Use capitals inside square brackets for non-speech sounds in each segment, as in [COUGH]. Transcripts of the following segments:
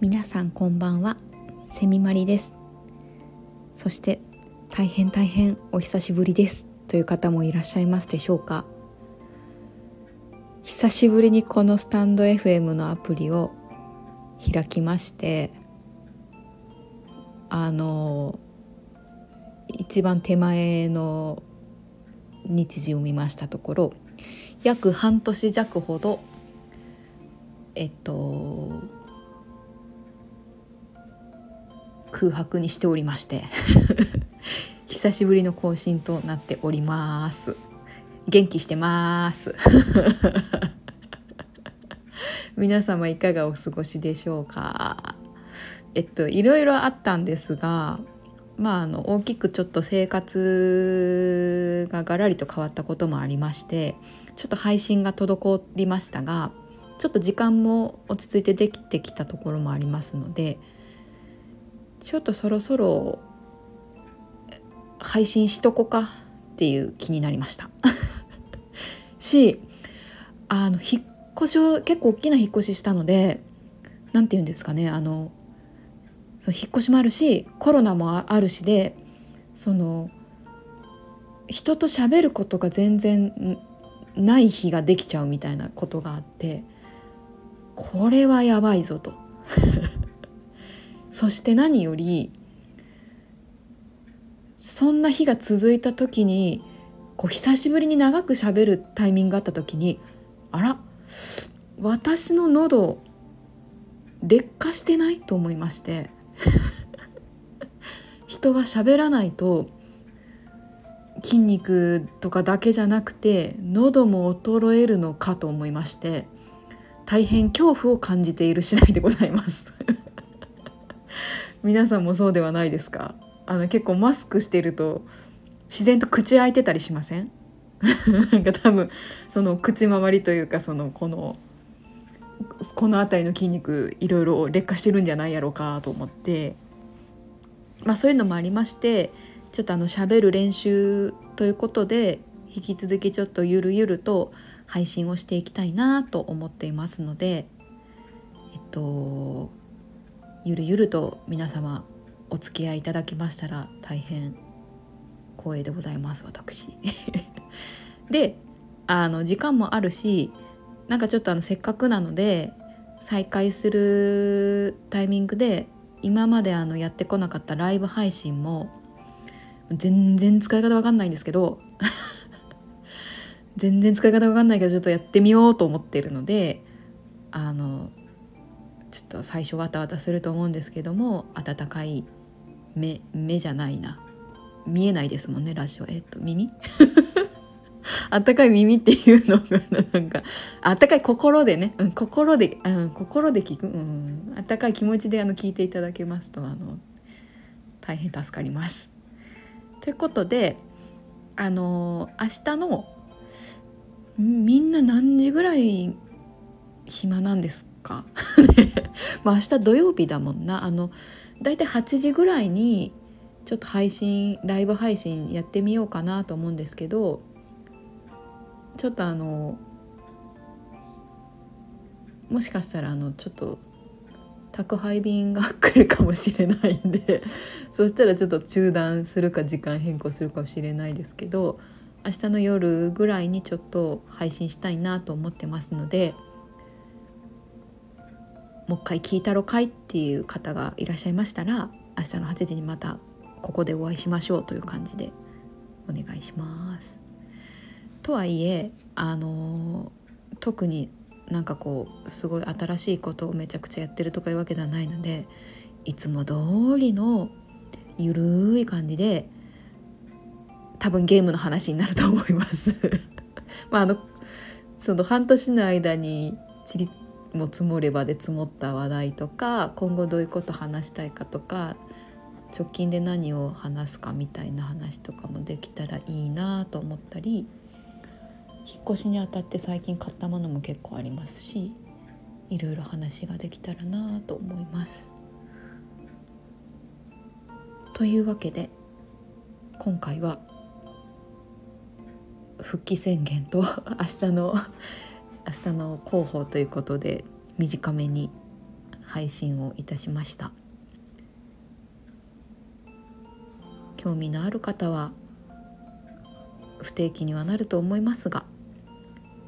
皆さんこんばんは。セミマリです。そして大変大変お久しぶりです。という方もいらっしゃいますでしょうか。久しぶりにこのスタンド FM のアプリを開きましてあの一番手前の日時を見ましたところ約半年弱ほどえっと空白にしておりまして [LAUGHS] 久しぶりの更新となっております。元気してます。[LAUGHS] 皆様いかがお過ごしでしょうか。えっといろいろあったんですがまああの大きくちょっと生活がガラリと変わったこともありましてちょっと配信が滞りましたがちょっと時間も落ち着いてできてきたところもありますのでちょっとそろそろ配信しとこかっていう気になりました。[LAUGHS] しあの引っ越しを結構大きな引っ越ししたので何て言うんですかねあのその引っ越しもあるしコロナもあるしでその人と喋ることが全然ない日ができちゃうみたいなことがあってこれはやばいぞと。[LAUGHS] そして何よりそんな日が続いた時にこう久しぶりに長く喋るタイミングがあった時にあら私の喉劣化してないと思いまして。[LAUGHS] 人は喋らないと筋肉とかだけじゃなくて喉も衰えるのかと思いまして大変恐怖を感じている次第でございます。[LAUGHS] 皆さんもそうではないですか？あの結構マスクしてると自然と口開いてたりしません？[LAUGHS] なんか多分その口周りというかそのこのこの辺りの筋肉いろいろ劣化してるんじゃないやろうかと思ってまあそういうのもありましてちょっとあの喋る練習ということで引き続きちょっとゆるゆると配信をしていきたいなと思っていますのでえっとゆるゆると皆様お付き合いいただきましたら大変光栄でございます私。[LAUGHS] であの時間もあるしなんかちょっとあのせっかくなので再開するタイミングで今まであのやってこなかったライブ配信も全然使い方わかんないんですけど [LAUGHS] 全然使い方わかんないけどちょっとやってみようと思ってるのであのちょっと最初わたわたすると思うんですけども温かい目目じゃないな。見えないですもんねラジオ。えっと耳？あったかい耳っていうのがなんかあったかい心でね、うん、心で、うん、心で聞く、うん、あったかい気持ちであの聞いていただけますとあの大変助かります。ということであの明日のみんな何時ぐらい暇なんですか？[LAUGHS] まあ明日土曜日だもんな。あのだいたい8時ぐらいにちょっと配信ライブ配信やってみようかなと思うんですけどちょっとあのもしかしたらあのちょっと宅配便が来るかもしれないんで [LAUGHS] そしたらちょっと中断するか時間変更するかもしれないですけど明日の夜ぐらいにちょっと配信したいなと思ってますのでもう一回聞いたろかいっていう方がいらっしゃいましたら明日の8時にまたここでお会いしましょうという感じでお願いします。とはいえあの特になんかこうすごい新しいことをめちゃくちゃやってるとかいうわけではないのでいつも通りのゆるい感じで多分ゲームの話になると思います。[LAUGHS] まああのその半年の間にちりも積もればで積もった話題とか今後どういうこと話したいかとか直近で何を話すかみたいな話とかもできたらいいなと思ったり引っ越しにあたって最近買ったものも結構ありますしいろいろ話ができたらなと思います。というわけで今回は復帰宣言と [LAUGHS] 明日の [LAUGHS] 明日の広報ということで短めに配信をいたしました興味のある方は不定期にはなると思いますが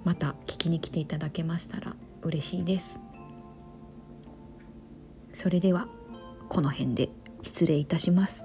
また聞きに来ていただけましたら嬉しいです。それではこの辺で失礼いたします。